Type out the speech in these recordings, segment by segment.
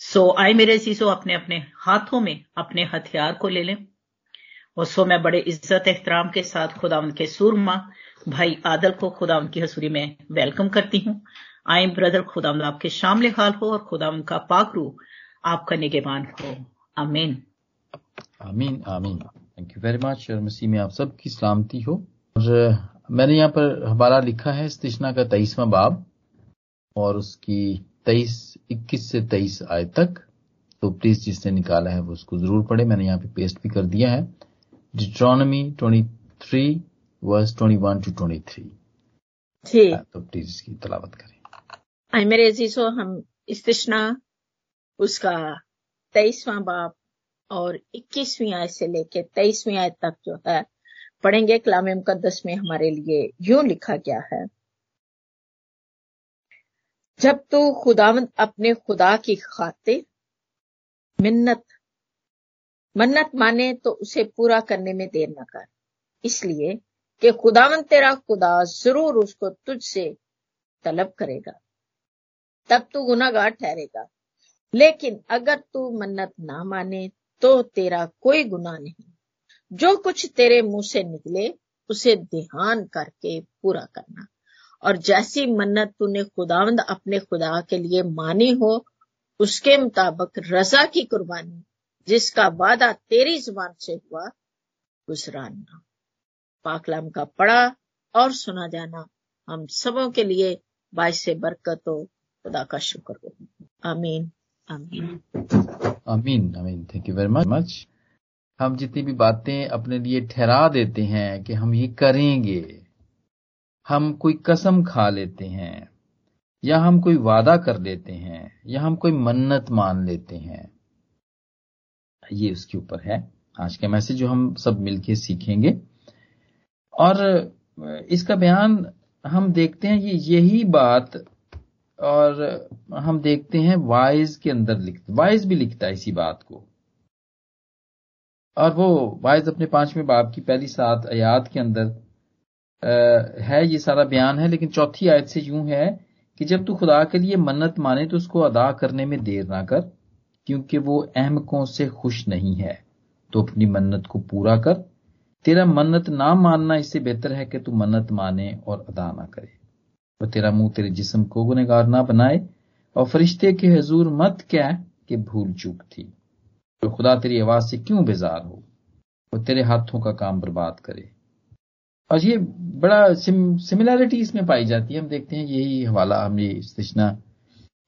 सो आए मेरे सीसो अपने अपने हाथों में अपने हथियार को ले लें। और सो मैं बड़े इज़्ज़त एहतराम के साथ खुदा के सूरमा भाई आदल को खुदा की हसूरी में वेलकम करती हूँ। आए ब्रदर खुदा आपके शामिल हाल हो और खुदा का पाकरू आपका निगेबान हो। आमीन। आमीन आमीन। थैंक यू वेरी मच और मसीह में आप सबकी सलामती हो। और, मैंने यहाँ पर हमारा लिखा है स्तिष्णा का तेईसवा बाब और उसकी तेईस इक्कीस से तेईस आय तक। तो प्लीज़ जिसने निकाला है वो उसको ज़रूर पढ़े। मैंने यहाँ पे पेस्ट भी कर दिया है। Deuteronomy twenty three verse twenty one to twenty three तो प्लीज़ इसकी तलावत करें। आई मेरे अजीजों हम इस्तिशना उसका तेईसवां बाप और इक्कीसवीं आय से लेके तेईसवीं आय तक जो है पढ़ेंगे। कलाम मुकदस में हमारे लिए यूँ लिखा गया है। जब तू खुदावंद अपने खुदा की खातिर मिन्नत, मन्नत माने तो उसे पूरा करने में देर न कर। इसलिए कि खुदावंद तेरा खुदा ज़रूर उसको तुझसे तलब करेगा, तब तू गुनागार ठहरेगा। लेकिन अगर तू मन्नत ना माने तो तेरा कोई गुनाह नहीं। जो कुछ तेरे मुँह से निकले, उसे ध्यान करके पूरा करना। और जैसी मन्नत तूने खुदावंद अपने खुदा के लिए मानी हो, उसके मुताबिक रजा की कुर्बानी, जिसका वादा तेरी ज़ुबान से हुआ गुजराना पाकलाम का पढ़ा और सुना जाना, हम सबों के लिए बाईस बरकत हो। खुदा का शुक्र हो। आमीन आमीन। आमीन आमीन। थैंक यू वेरी मच हम जितनी भी बातें अपने लिए ठहरा देते हैं कि हम ये करेंगे हम कोई कसम खा लेते हैं, या हम कोई वादा कर लेते हैं, या हम कोई मन्नत मान लेते हैं। ये उसके ऊपर है। आज का मैसेज जो हम सब मिलके सीखेंगे। और इसका बयान हम देखते हैं ये यही बात, और हम देखते हैं वाइज के अंदर लिखते, वाइज भी लिखता है इसी बात को। और वो वाइज अपने पाँचवें बाप की पहली सात आयात के अंदर है, ये सारा बयान है, लेकिन चौथी आयत से यूँ है कि जब तू खुदा के लिए मन्नत माने तो उसको अदा करने में देर ना कर, क्योंकि वो अहमकों से खुश नहीं है। तो अपनी मन्नत को पूरा कर। तेरा मन्नत ना मानना इससे बेहतर है कि तू मन्नत माने और अदा ना करे। और तेरा मुँह तेरे जिस्म को गुनहगार ना बनाए। और फरिश्ते के हजूर मत कह कि भूल चूक थी। तो खुदा तेरी आवाज़ से क्यों बेजार हो? वो तेरे हाथों का काम बर्बाद करे। और ये बड़ा सिम, सिमिलैरिटी इसमें पाई जाती है। हम देखते हैं यही हवाला हम ये स्तिशना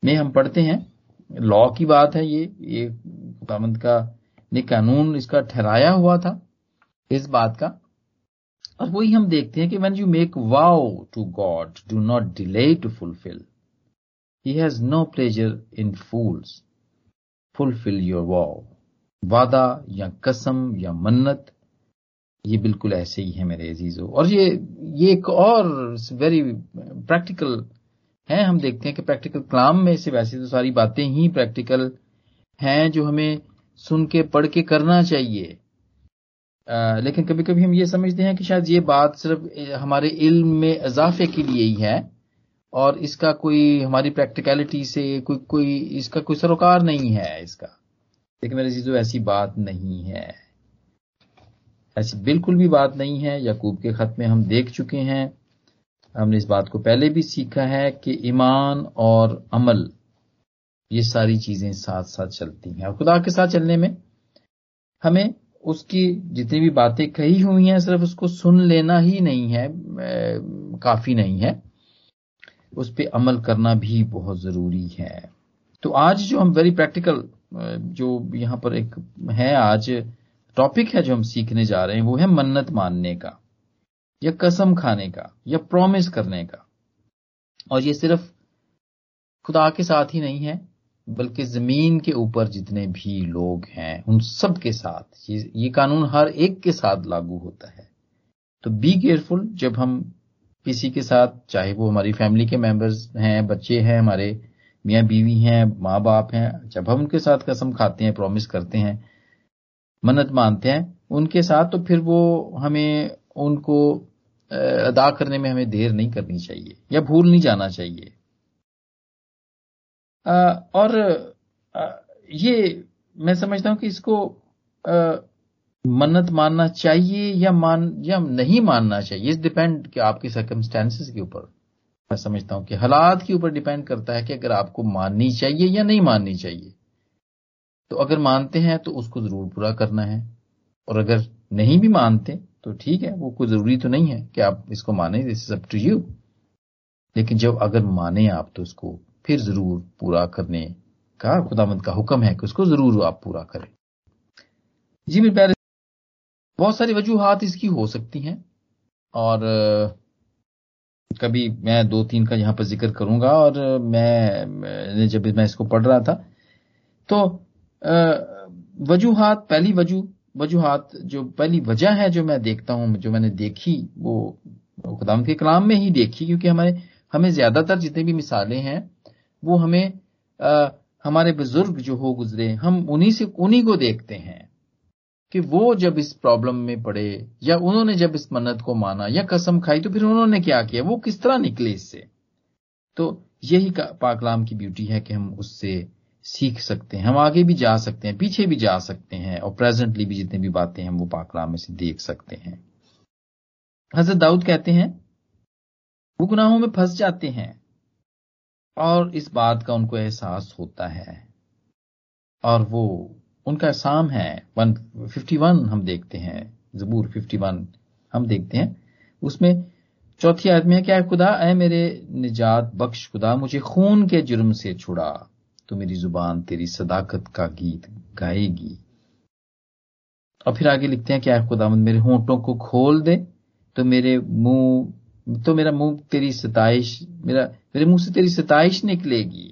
में हम पढ़ते हैं। लॉ की बात है ये ये खुदामंद का ने कानून इसका ठहराया हुआ था इस बात का। और वही हम देखते हैं कि when you make vow to God do not delay to fulfil he has no pleasure in fools fulfil your vow वादा या कसम या मन्नत ये बिल्कुल ऐसे ही है मेरे अजीजों। और ये ये एक और वेरी प्रैक्टिकल है हम देखते हैं कि प्रैक्टिकल कलाम में से वैसे तो सारी बातें ही प्रैक्टिकल हैं जो हमें सुन के पढ़ के करना चाहिए। आ, लेकिन कभी कभी हम ये समझते हैं कि शायद ये बात सिर्फ़ हमारे इल्म में इजाफे के लिए ही है और इसका कोई हमारी प्रैक्टिकलिटी से कोई कोई इसका कोई सरोकार नहीं है इसका। लेकिन मेरे चीज़ों ऐसी बात नहीं है। ऐसी बिल्कुल भी बात नहीं है। यकूब के खत में हम देख चुके हैं। हमने इस बात को पहले भी सीखा है कि ईमान और अमल, ये सारी चीज़ें साथ साथ चलती हैं। और खुदा के साथ चलने में हमें उसकी जितनी भी बातें कही हुई हैं, सिर्फ़ उसको सुन लेना ही नहीं है काफ़ी नहीं है। उस पर अमल करना भी बहुत ज़रूरी है। तो आज जो हम वेरी प्रैक्टिकल जो यहाँ पर एक है, आज टॉपिक है जो हम सीखने जा रहे हैं वो है मन्नत मानने का या कसम खाने का या प्रॉमिस करने का। और ये सिर्फ़ खुदा के साथ ही नहीं है बल्कि ज़मीन के ऊपर जितने भी लोग हैं उन सब के साथ ये, ये कानून हर एक के साथ लागू होता है। तो बी केयरफुल जब हम किसी के साथ चाहे वो हमारी फैमिली के मेंबर्स हैं बच्चे हैं हमारे मियाँ बीवी हैं माँ बाप हैं जब हम उनके साथ कसम खाते हैं प्रॉमिस करते हैं मन्नत मानते हैं, उनके साथ तो फिर वो हमें उनको अदा करने में हमें देर नहीं करनी चाहिए या भूल नहीं जाना चाहिए। और ये मैं समझता हूँ कि इसको मन्नत मानना चाहिए या मान, या नहीं मानना चाहिए, इस डिपेंड कि आपके सर्कमस्टेंसेस के ऊपर। मैं समझता हूँ कि हालात के ऊपर डिपेंड करता है कि अगर आपको माननी चाहिए या नहीं माननी चाहिए। तो अगर मानते हैं तो उसको ज़रूर पूरा करना है। और अगर नहीं भी मानते तो ठीक है, वो कोई ज़रूरी तो नहीं है कि आप इसको माने this is up to you लेकिन जब अगर माने आप तो उसको फिर ज़रूर पूरा करने का खुदामंद का हुक्म है कि उसको ज़रूर आप पूरा करें। जी मेरे प्यारे, बहुत सारी वजूहत इसकी हो सकती हैं, और कभी मैं दो तीन का यहाँ पर ज़िक्र करूँगा, और मैं जब मैं इसको पढ़ रहा था तो वजूहत पहली वज़ू वजूहत जो पहली वजह है जो मैं देखता हूँ जो मैंने देखी वो खुदाम के कलाम में ही देखी क्योंकि हमारे हमें ज़्यादातर जितनी भी मिसालें हैं वो हमें आ, हमारे बुज़ुर्ग जो हो गुजरे हम उन्हीं से उन्हीं को देखते हैं कि वो जब इस प्रॉब्लम में पड़े या उन्होंने जब इस मन्नत को माना या कसम खाई तो फिर उन्होंने क्या किया? वो किस तरह निकले इससे? तो यही पाकलाम की ब्यूटी है कि हम उससे सीख सकते हैं, हम आगे भी जा सकते हैं, पीछे भी जा सकते हैं, और प्रेजेंटली भी जितनी भी बातें हैं वो पाकलाम में से देख सकते हैं। हज़रत दाऊद कहते हैं, वो गुनाहों में फंस जाते हैं, और इस बात का उनको एहसास होता है, और वो, उनका साम है 151 हम देखते हैं, जबूर 51 हम देखते हैं, उसमें चौथी आदमी है, क्या खुदा ए मेरे निजात बख्श खुदा, मुझे खून के जुर्म से छुड़ा तो मेरी ज़ुबान तेरी सदाकत का गीत गाएगी। और फिर आगे लिखते हैं कि क्या खुदा मेरे होंठों को खोल दे तो मेरे मुँह तो मेरा मुँह तेरी सताइश, मेरा, मेरे मुँह से तेरी सताइश निकलेगी।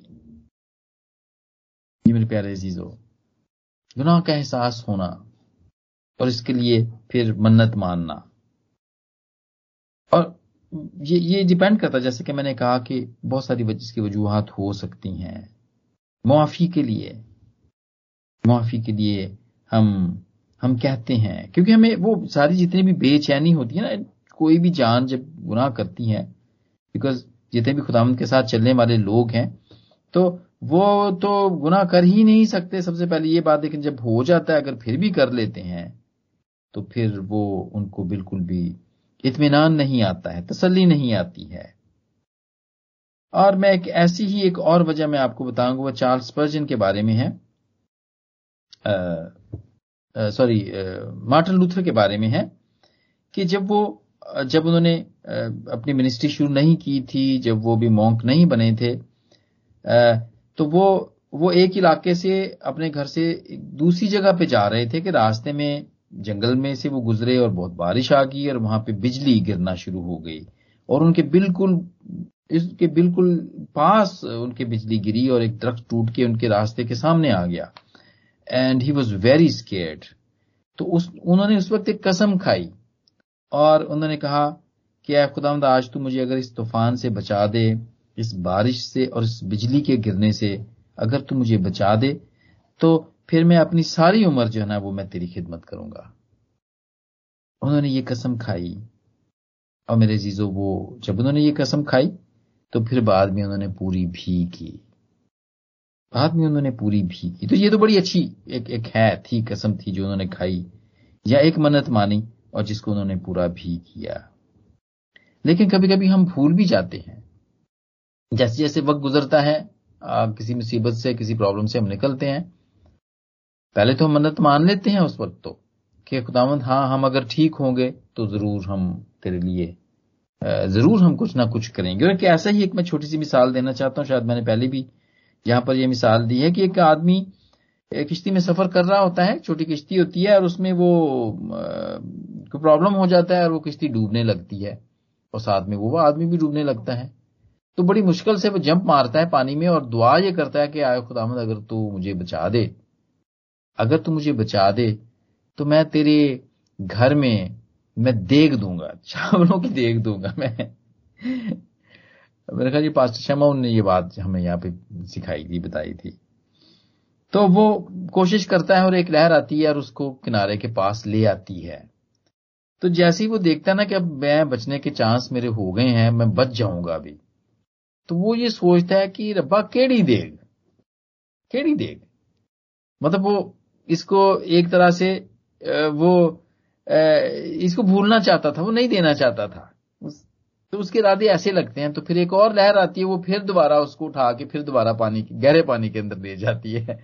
ये मेरे प्यारे अजीजों, गुनाह का एहसास होना और इसके लिए फिर मन्नत मानना। और ये ये डिपेंड करता है, जैसे कि मैंने कहा कि बहुत सारी इसकी वजूहत हो सकती हैं। मुआफी के लिए। मुआफी के लिए हम हम कहते हैं, क्योंकि हमें वो सारी जितनी भी बेचैनी होती है ना, कोई भी जान जब गुनाह करती है बिकॉज़ जितने भी खुदामद के साथ चलने वाले लोग हैं तो वो तो गुना कर ही नहीं सकते सबसे पहले ये बात, लेकिन जब हो जाता है, अगर फिर भी कर लेते हैं तो फिर वो उनको बिल्कुल भी इत्मीनान नहीं आता है, तसल्ली नहीं आती है। और मैं एक ऐसी ही एक और वजह मैं आपको बताऊँगा, वो चार्ल्स पर्जन के बारे में है। सॉरी मार्टिन लूथर के बारे में है कि जब वो, जब उन्होंने अपनी मिनिस्ट्री शुरू नहीं की थी, जब वो भी मॉन्क नहीं बने थे तो वो वो एक इलाके से अपने घर से दूसरी जगह पे जा रहे थे कि रास्ते में, जंगल में से वो गुजरे और बहुत बारिश आ गई और वहाँ पे बिजली गिरना शुरू हो गई। और उनके बिल्कुल इसके बिल्कुल पास उनके बिजली गिरी और एक दरख्त टूट के उनके रास्ते के सामने आ गया। And he was very scared तो उस, उन्होंने उस वक्त एक कसम खाई और उन्होंने कहा कि खुदामद आज तू मुझे अगर इस तूफ़ान से बचा दे, इस बारिश से और इस बिजली के गिरने से अगर तू मुझे बचा दे तो फिर मैं अपनी सारी उम्र जो है ना वो मैं तेरी खिदमत करूँगा। उन्होंने ये कसम खाई और मेरे जीजो वो जब उन्होंने ये कसम खाई तो फिर बाद में उन्होंने पूरी भी की। बाद में उन्होंने पूरी भी की। तो ये तो बड़ी अच्छी एक एक है, थी, कसम थी जो उन्होंने खाई। या एक मन्नत मानी और जिसको उन्होंने पूरा भी किया। लेकिन कभी कभी हम भूल भी जाते हैं। जैसे जैसे वक्त गुजरता है किसी मुसीबत से, किसी प्रॉब्लम से हम निकलते हैं। पहले तो हम मन्नत मान लेते हैं उस वक्त तो कि खुदावंद हाँ हम अगर ठीक होंगे तो ज़रूर हम तेरे लिए ज़रूर हम कुछ ना कुछ करेंगे। और ऐसा ही एक मैं छोटी सी मिसाल देना चाहता हूँ, शायद मैंने पहले भी यहाँ पर यह मिसाल दी है कि एक आदमी किश्ती में सफ़र कर रहा होता है, छोटी किश्ती होती है और उसमें वो कोई प्रॉब्लम हो जाता है और वो किश्ती डूबने लगती है। और साथ में वो आदमी भी डूबने लगता है। तो बड़ी मुश्किल से वो जंप मारता है पानी में और दुआ ये करता है कि आय खुदामद, अगर तू मुझे बचा दे, अगर तू मुझे बचा दे तो मैं तेरे घर में मैं देख दूँगा। चावलों की देख दूँगा मैं। मेरे ख्याल जी, पास्टर शर्मा ने ये बात हमें यहाँ पे सिखाई थी, बताई थी। तो वो कोशिश करता है और एक लहर आती है और उसको किनारे के पास ले आती है। तो जैसे ही वो देखता है ना कि अब मैं बचने के चांस मेरे हो गए हैं, मैं बच जाऊँगा अभी। तो वो ये सोचता है कि रब्बा, केड़ी देग? केड़ी देग? मतलब वो इसको एक तरह से वो इसको भूलना चाहता था, वो नहीं देना चाहता था। तो उसके इरादे ऐसे लगते हैं तो फिर एक और लहर आती है, वो फिर दोबारा उसको उठा के फिर दोबारा पानी गहरे पानी के अंदर ले जाती है।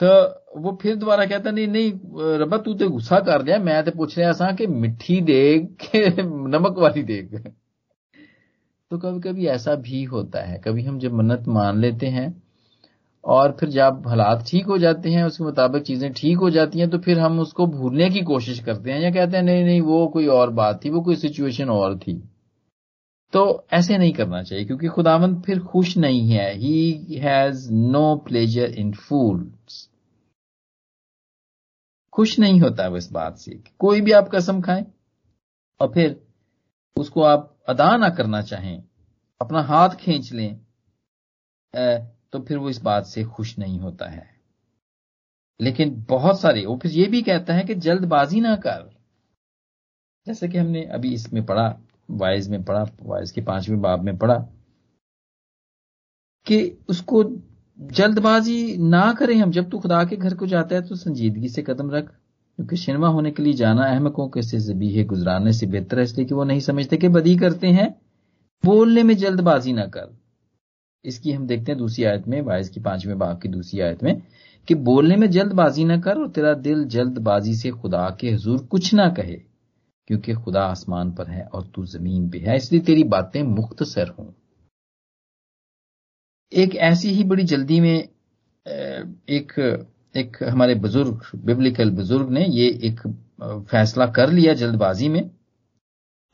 तो वो फिर दोबारा कहता, नहीं नहीं रबा तू तो गुस्सा कर दिया मैं तो पूछ रहा सा कि मिठी देग के नमक वाली देग तो कभी कभी ऐसा भी होता है, कभी हम जब मन्नत मान लेते हैं और फिर जब हालात ठीक हो जाते हैं, उसके मुताबिक चीज़ें ठीक हो जाती हैं तो फिर हम उसको भूलने की कोशिश करते हैं या कहते हैं, नहीं नहीं, वो कोई और बात थी, वो कोई सिचुएशन और थी। तो ऐसे नहीं करना चाहिए, क्योंकि खुदावंद फिर खुश नहीं है। He has no pleasure in fools खुश नहीं होता है इस बात से कोई भी आप कसम खाएँ और फिर उसको आप अदा ना करना चाहें, अपना हाथ खींच लें। तो फिर वो इस बात से खुश नहीं होता है। लेकिन बहुत सारे वो फिर ये भी कहता है कि जल्दबाजी ना कर। जैसे कि हमने अभी इसमें पढ़ा, वाइज में पढ़ा, वाइज के पाँचवें बाब में पढ़ा कि उसको जल्दबाजी ना करें हम। जब तू खुदा के घर को जाता है तो संजीदगी से कदम रख, क्योंकि शिनवा होने के लिए जाना अहमकों के से जबीहे गुजराने से बेहतर है, इसलिए कि वो नहीं समझते कि बदी करते हैं। बोलने में जल्दबाजी ना कर। इसकी हम देखते हैं दूसरी आयत में वाइज की पाँचवें बाब की दूसरी आयत में, कि बोलने में जल्दबाजी ना कर और तेरा दिल जल्दबाजी से खुदा के हजूर कुछ ना कहे, क्योंकि खुदा आसमान पर है और तू ज़मीन पे है, इसलिए तेरी बातें मुख्तसर हों। एक ऐसी ही बड़ी जल्दी में एक एक हमारे बुज़ुर्ग बिब्लिकल बुज़ुर्ग ने ये एक फैसला कर लिया जल्दबाजी में,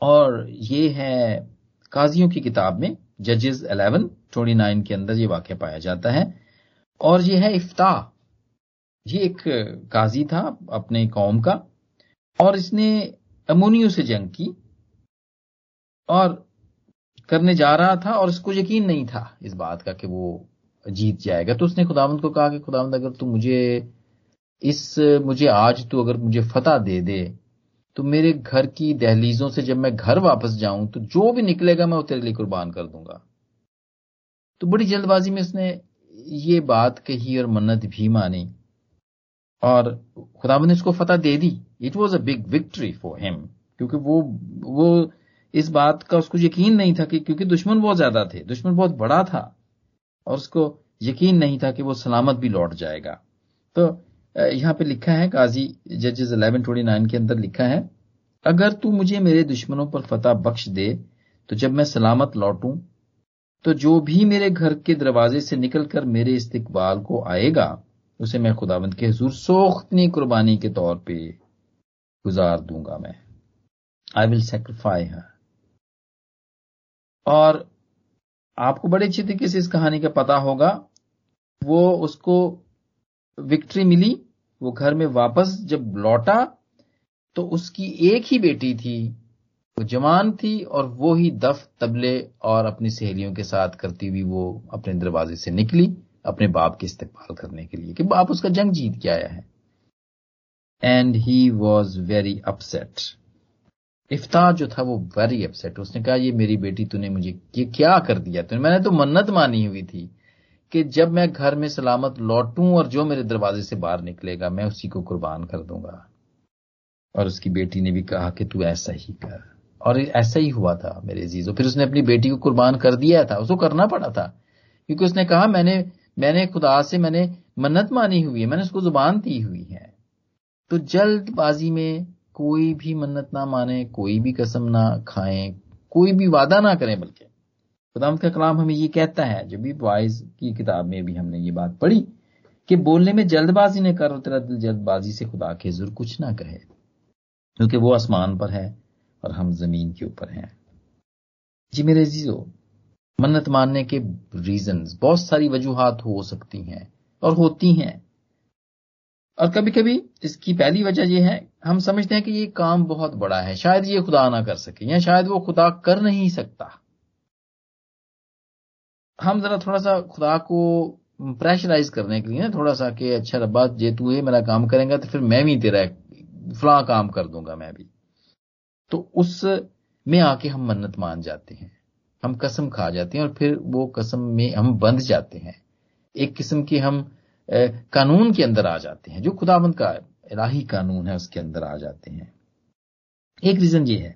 और ये है काजियों की किताब में जजेस 11 29 के अंदर ये वाक्य पाया जाता है। और ये है इफ्ता ये एक काजी था अपने कौम का, और इसने अमोनियो से जंग की, और करने जा रहा था, और इसको यकीन नहीं था इस बात का कि वो जीत जाएगा। तो उसने खुदावंद को कहा कि, खुदावंद, अगर तू मुझे इस, मुझे आज तू अगर मुझे फतह दे दे तो मेरे घर की दहलीजों से जब मैं घर वापस जाऊँ तो जो भी निकलेगा मैं वो तेरे लिए कुर्बान कर दूँगा। तो बड़ी जल्दबाजी में उसने ये बात कही और मन्नत भी मानी। और खुदाबंद ने उसको फतह दे दी। It was a big victory for him क्योंकि वो वो इस बात का उसको यकीन नहीं था कि, क्योंकि दुश्मन बहुत ज़्यादा थे, दुश्मन बहुत बड़ा था। और उसको यकीन नहीं था कि वो सलामत भी लौट जाएगा। तो यहाँ पे लिखा है, काजी जजेस 1129 के अंदर लिखा है, अगर तू मुझे मेरे दुश्मनों पर फतह बख्श दे तो जब मैं सलामत लौटूं तो जो भी मेरे घर के दरवाजे से निकलकर मेरे इस्तकबाल को आएगा, उसे मैं खुदावंत के हजूर सोख्तनी कुर्बानी के तौर पे गुजार दूँगा मैं। आई विल सेक्रीफाई हर और आपको बड़े अच्छी तरीके से इस कहानी का पता होगा, वो उसको विक्ट्री मिली, वो घर में वापस जब लौटा तो उसकी एक ही बेटी थी, वो जवान थी और वो ही दफ तबले और अपनी सहेलियों के साथ करती हुई वो अपने दरवाजे से निकली, अपने बाप के इस्तेमाल करने के लिए कि बाप उसका जंग जीत के आया है। And he was very upset इफ्तार जो था वो वेरी अपसेट उसने कहा, ये मेरी बेटी, तूने मुझे ये क्या कर दिया? तूने, मैंने तो मन्नत मानी हुई थी। कि जब मैं घर में सलामत लौटूं और जो मेरे दरवाजे से बाहर निकलेगा, मैं उसी को कुर्बान कर दूँगा। और उसकी बेटी ने भी कहा कि तू ऐसा ही कर। और ऐसा ही हुआ था मेरे अजीजों। फिर उसने अपनी बेटी को कुर्बान कर दिया था। उसको करना पड़ा था। क्योंकि उसने कहा, मैंने मैंने खुदा से मैंने मन्नत मानी हुई है। मैंने उसको ज़ुबान दी हुई है। तो जल्दबाजी में कोई भी मन्नत ना माने, कोई भी कसम ना खाएँ, कोई भी वादा ना करें बल्कि खुदाम का कलाम हमें ये कहता है, जब भी बॉयज़ की किताब में भी हमने ये बात पढ़ी, कि बोलने में जल्दबाजी ने कर, तेरा दिल जल्दबाजी से खुदा के जुर कुछ ना कहे, क्योंकि वो आसमान पर है और हम ज़मीन के ऊपर हैं। जी मेरे जीजो मन्नत मानने के रीजन बहुत सारी वजूहत हो सकती हैं और होती हैं। और कभी कभी इसकी पहली वजह यह है, हम समझते हैं कि ये काम बहुत बड़ा है, शायद ये खुदा ना कर सके, या शायद वो खुदा कर नहीं सकता। हम जरा थोड़ा सा खुदा को प्रेशराइज करने के लिए ना थोड़ा सा कि अच्छा रब्बा, जे तू ये मेरा काम करेगा तो फिर मैं भी तेरा फला काम कर दूँगा मैं भी। तो उस में आके हम मन्नत मान जाते हैं। हम कसम खा जाते हैं और फिर वो कसम में हम बंध जाते हैं। एक किस्म की हम कानून के अंदर आ जाते हैं। जो खुदाबंद का इलाही कानून है, उसके अंदर आ जाते हैं। एक रीजन ये है।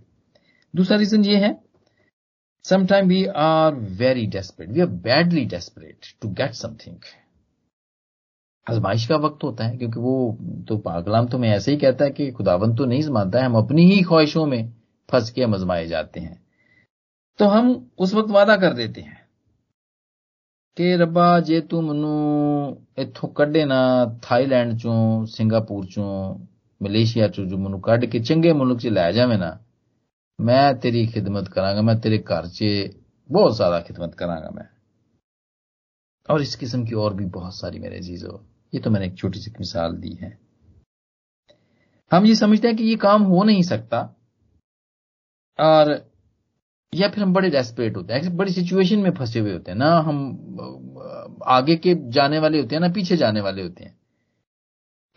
दूसरा रीजन ये है sometime we are very desperate we are badly desperate to get something आजमाइश का वक्त होता है क्योंकि वो तो पागलाम तो मैं ऐसे ही कहता है कि खुदावन तो नहीं मानता है हम अपनी ही ख्वाहिशों में फंस के मजमाए जाते हैं तो हम उस वक्त वादा कर देते हैं ਕਿ ਰੱਬਾ ਜੇ ਤੂੰ ਮੈਨੂੰ ਇੱਥੋਂ ਕੱਢੇ ਨਾ ਥਾਈਲੈਂਡ ਚੋਂ ਸਿੰਗਾਪੁਰ ਚੋਂ ਮਲੇਸ਼ੀਆ ਚੋਂ ਜੋ ਮੈਨੂੰ ਕੱਢ ਕੇ ਚੰਗੇ ਮੁਲਕ 'ਚ ਲੈ ਜਾਵੇਂ ਨਾ ਮੈਂ ਤੇਰੀ ਖਿਦਮਤ ਕਰਾਂਗਾ ਮੈਂ तेरे घर 'ਚ बहुत ज्यादा खिदमत करांगा मैं और इस किस्म की और भी बहुत सारी मेरे अजीजों ये तो मैंने एक छोटी सी मिसाल दी है हम ये समझते हैं कि ये काम हो नहीं सकता और या फिर हम बड़े डेस्परेट होते हैं बड़ी सिचुएशन में फंसे हुए होते हैं ना हम आगे के जाने वाले होते हैं ना पीछे जाने वाले होते हैं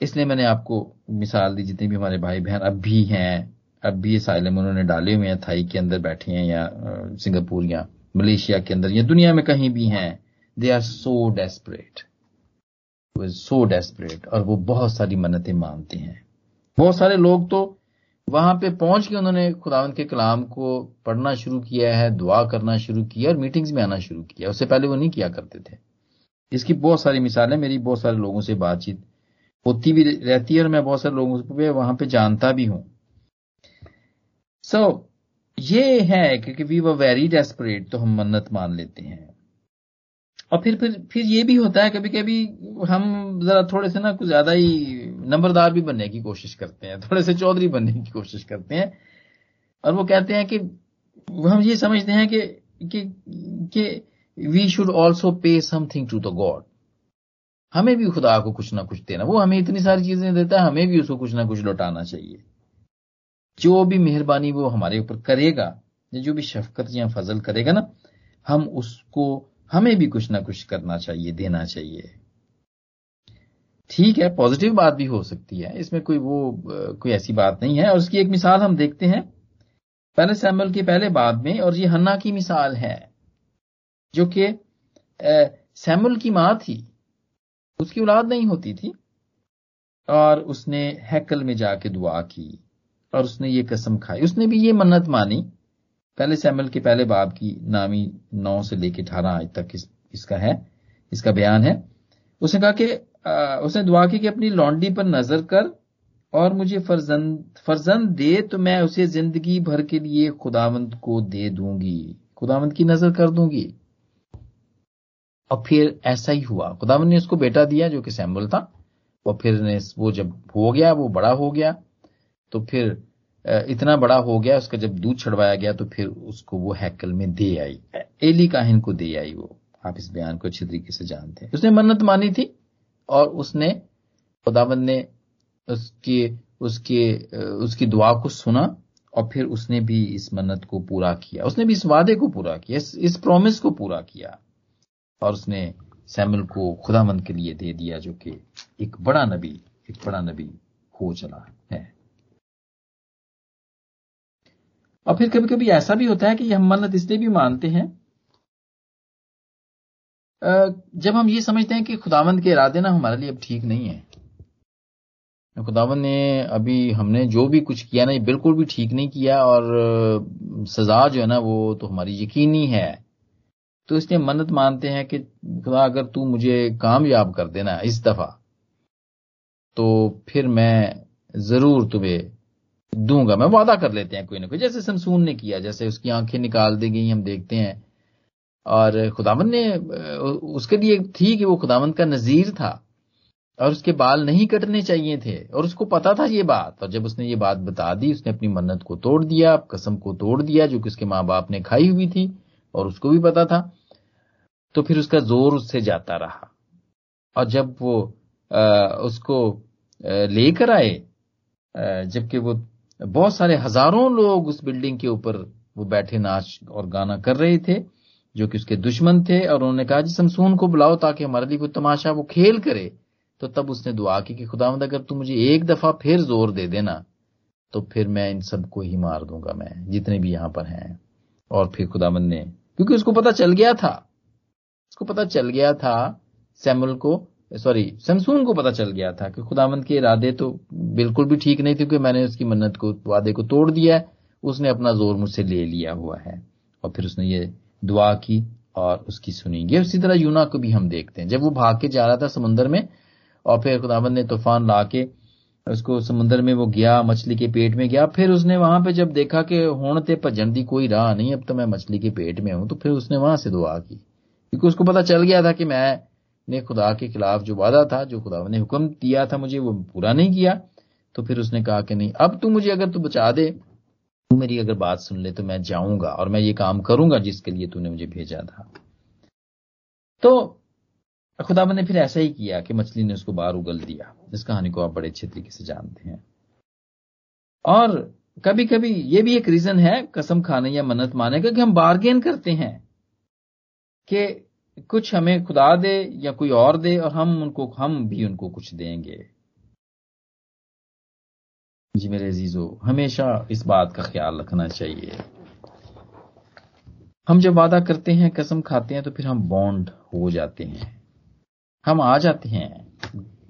इसलिए मैंने आपको मिसाल दी जितने भी हमारे भाई बहन अब भी हैं अब भी साइलम उन्होंने डाले हुए हैं, थाई के अंदर बैठे हैं या सिंगापुर या मलेशिया के अंदर या दुनिया में कहीं भी हैं। They are so desperate so desperate और वो बहुत सारी मन्नतें मानते हैं। बहुत सारे लोग तो वहाँ पे पहुँच के उन्होंने खुदावंत के कलाम को पढ़ना शुरू किया है, दुआ करना शुरू किया और मीटिंग्स में आना शुरू किया। उससे पहले वो नहीं किया करते थे। इसकी बहुत सारी मिसालें मेरी बहुत सारे लोगों से बातचीत होती भी रहती है और मैं बहुत सारे लोगों को वहाँ पे जानता भी हूँ। सो so, ये है क्योंकि वी वर वेरी डेस्परेट तो हम मन्नत मान लेते हैं। और फिर फिर फिर ये भी होता है कभी कभी हम जरा थोड़े से ना कुछ ज़्यादा ही नंबरदार भी बनने की कोशिश करते हैं थोड़े से चौधरी बनने की कोशिश करते हैं। और वो कहते हैं कि हम ये समझते हैं कि कि कि we should also pay something to the God हमें भी खुदा को कुछ ना कुछ देना वो हमें इतनी सारी चीज़ें देता है हमें भी उसको कुछ ना कुछ लौटाना चाहिए। जो भी मेहरबानी वो हमारे ऊपर करेगा, या जो भी शफकत या फजल करेगा ना, हम उसको, हमें भी कुछ ना कुछ करना चाहिए, देना चाहिए। ठीक है, पॉजिटिव बात भी हो सकती है। इसमें कोई वो, कोई ऐसी बात नहीं है। और उसकी एक मिसाल हम देखते हैं, पहले सैमल के पहले बाद में, और ये हन्ना की मिसाल है, जो कि सैमुल की माँ थी। उसकी औलाद नहीं होती थी, और उसने हैकल में जाके दुआ की। और उसने ये कसम खाई। उसने भी ये मन्नत मानी। पहले सैमल के पहले बाब की नामी नौ से लेके अठारह आज तक इस, इसका है इसका बयान है। उसने कहा कि उसने दुआ की कि अपनी लॉन्डी पर नज़र कर और मुझे फर्जंद फर्जंद दे तो मैं उसे ज़िंदगी भर के लिए खुदावंत को दे दूँगी। खुदावंत की नज़र कर दूँगी। और फिर ऐसा ही हुआ। खुदावंत ने उसको बेटा दिया जो कि सैम्बल था। और फिर ने वो जब हो गया वो बड़ा हो गया। तो फिर इतना बड़ा हो गया उसका जब दूध छड़वाया गया तो फिर उसको वो हैकल में दे आई। एली काहिन को दे आई वो। आप इस बयान को अच्छी तरीके से जानते हैं। उसने मन्नत मानी थी और उसने खुदाबंद ने उसके उसके उसकी दुआ को सुना और फिर उसने भी इस मन्नत को पूरा किया। उसने भी इस वादे को पूरा किया इस, इस प्रॉमिस को पूरा किया। और उसने सैमल को खुदामंद के लिए दे दिया जो कि एक बड़ा नबी एक बड़ा नबी हो चला है। और फिर कभी कभी ऐसा भी होता है कि हम मन्नत इसलिए भी मानते हैं जब हम ये समझते हैं कि खुदावंद के इरादे ना हमारे लिए अब ठीक नहीं है। खुदावंद ने अभी हमने जो भी कुछ किया ना, ये बिल्कुल भी ठीक नहीं किया और सजा जो है ना वो तो हमारी यकीनी है। तो इसलिए मन्नत मानते हैं कि खुदा अगर तू मुझे कामयाब कर देना इस दफ़ा तो फिर मैं ज़रूर तुम्हें दूँगा मैं वादा कर लेते हैं कोई ना कोई। जैसे समसून ने किया जैसे उसकी आँखें निकाल दी गई हम देखते हैं। और खुदावंद ने उसके लिए थी कि वो खुदावंद का नजीर था और उसके बाल नहीं कटने चाहिए थे और उसको पता था ये बात। और जब उसने ये बात बता दी उसने अपनी मन्नत को तोड़ दिया कसम को तोड़ दिया जो कि उसके माँ बाप ने खाई हुई थी और उसको भी पता था तो फिर उसका ज़ोर उससे जाता रहा। और जब वो आ, उसको लेकर आए जबकि वो बहुत सारे हज़ारों लोग उस बिल्डिंग के ऊपर वो बैठे, नाच और गाना कर रहे थे, जो कि उसके दुश्मन थे, और उन्होंने कहा, जी समसून को बुलाओ ताकि हमारे लिए कोई तमाशा, वो खेल करे। तो तब उसने दुआ की कि, खुदावंद, अगर तू मुझे एक दफ़ा फिर ज़ोर दे देना तो फिर मैं इन सबको ही मार दूँगा मैं, जितने भी यहाँ पर हैं। और फिर खुदावंद ने, क्योंकि उसको पता चल गया था, उसको पता चल गया था सैमुल को सॉरी समसून को पता चल गया था कि खुदावंद के इरादे तो बिल्कुल भी ठीक नहीं थे क्योंकि मैंने उसकी मन्नत को, वादे को तोड़ दिया उसने अपना ज़ोर मुझसे ले लिया हुआ है। और फिर उसने ये दुआ की और उसकी सुनी ये उसी तरह यूना को भी हम देखते हैं। जब वो भाग के जा रहा था समुन्द्र में और फिर खुदावंद ने तूफ़ान ला के उसको समुद्र में वो गया, मछली के पेट में गया। फिर उसने वहाँ पे जब देखा कि होने भजन दी कोई राह नहीं, अब तो मैं मछली के पेट में हूँ। तो फिर उसने वहाँ से दुआ की। क्योंकि उसको पता चल गया था कि मैं ने खुदा के खिलाफ जो वादा था, जो खुदा ने हुक्म दिया था मुझे, वो पूरा नहीं किया। तो फिर उसने कहा कि नहीं, अब तू मुझे अगर तू बचा दे, तू मेरी अगर बात सुन ले तो मैं जाऊँगा और मैं ये काम करूँगा जिसके लिए तूने मुझे भेजा था। तो खुदा ने फिर ऐसा ही किया कि मछली ने उसको बाहर उगल दिया। इस कहानी को आप बड़े अच्छे तरीके से जानते हैं। और कभी कभी ये भी एक रीजन है, कसम खाने या मन्नत माने का, कि हम बार्गेन करते हैं कि कुछ हमें खुदा दे या कोई और दे और हम उनको, हम भी उनको कुछ देंगे। जी मेरे अजीजो, हमेशा इस बात का ख्याल रखना चाहिए। हम जब वादा करते हैं, कसम खाते हैं तो फिर हम बॉन्ड हो जाते हैं। हम आ जाते हैं।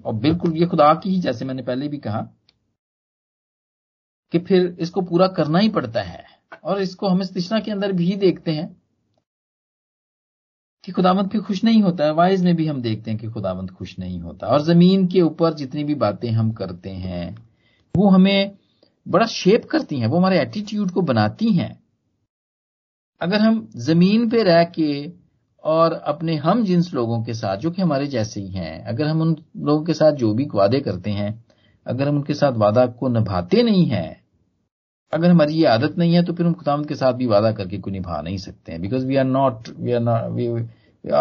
और बिल्कुल ये खुदा की ही, जैसे मैंने पहले भी कहा, कि फिर इसको पूरा करना ही पड़ता है। और इसको हम इस तिश्ना के अंदर भी देखते हैं। कि खुदावंत भी खुश नहीं होता है। वाइज में भी हम देखते हैं कि खुदावंत खुश नहीं होता। और ज़मीन के ऊपर जितनी भी बातें हम करते हैं, वो हमें बड़ा शेप करती हैं, वो हमारे एटीट्यूड को बनाती हैं। अगर हम ज़मीन पे रह के और अपने हम जिन्स लोगों के साथ, जो कि हमारे जैसे ही हैं, अगर हम उन लोगों के साथ जो भी वादे करते हैं, अगर हम उनके साथ वादा को निभाते नहीं हैं अगर हमारी ये आदत नहीं है तो फिर हम खुदाम के साथ भी वादा करके कोई निभा नहीं सकते हैं because we are not we are not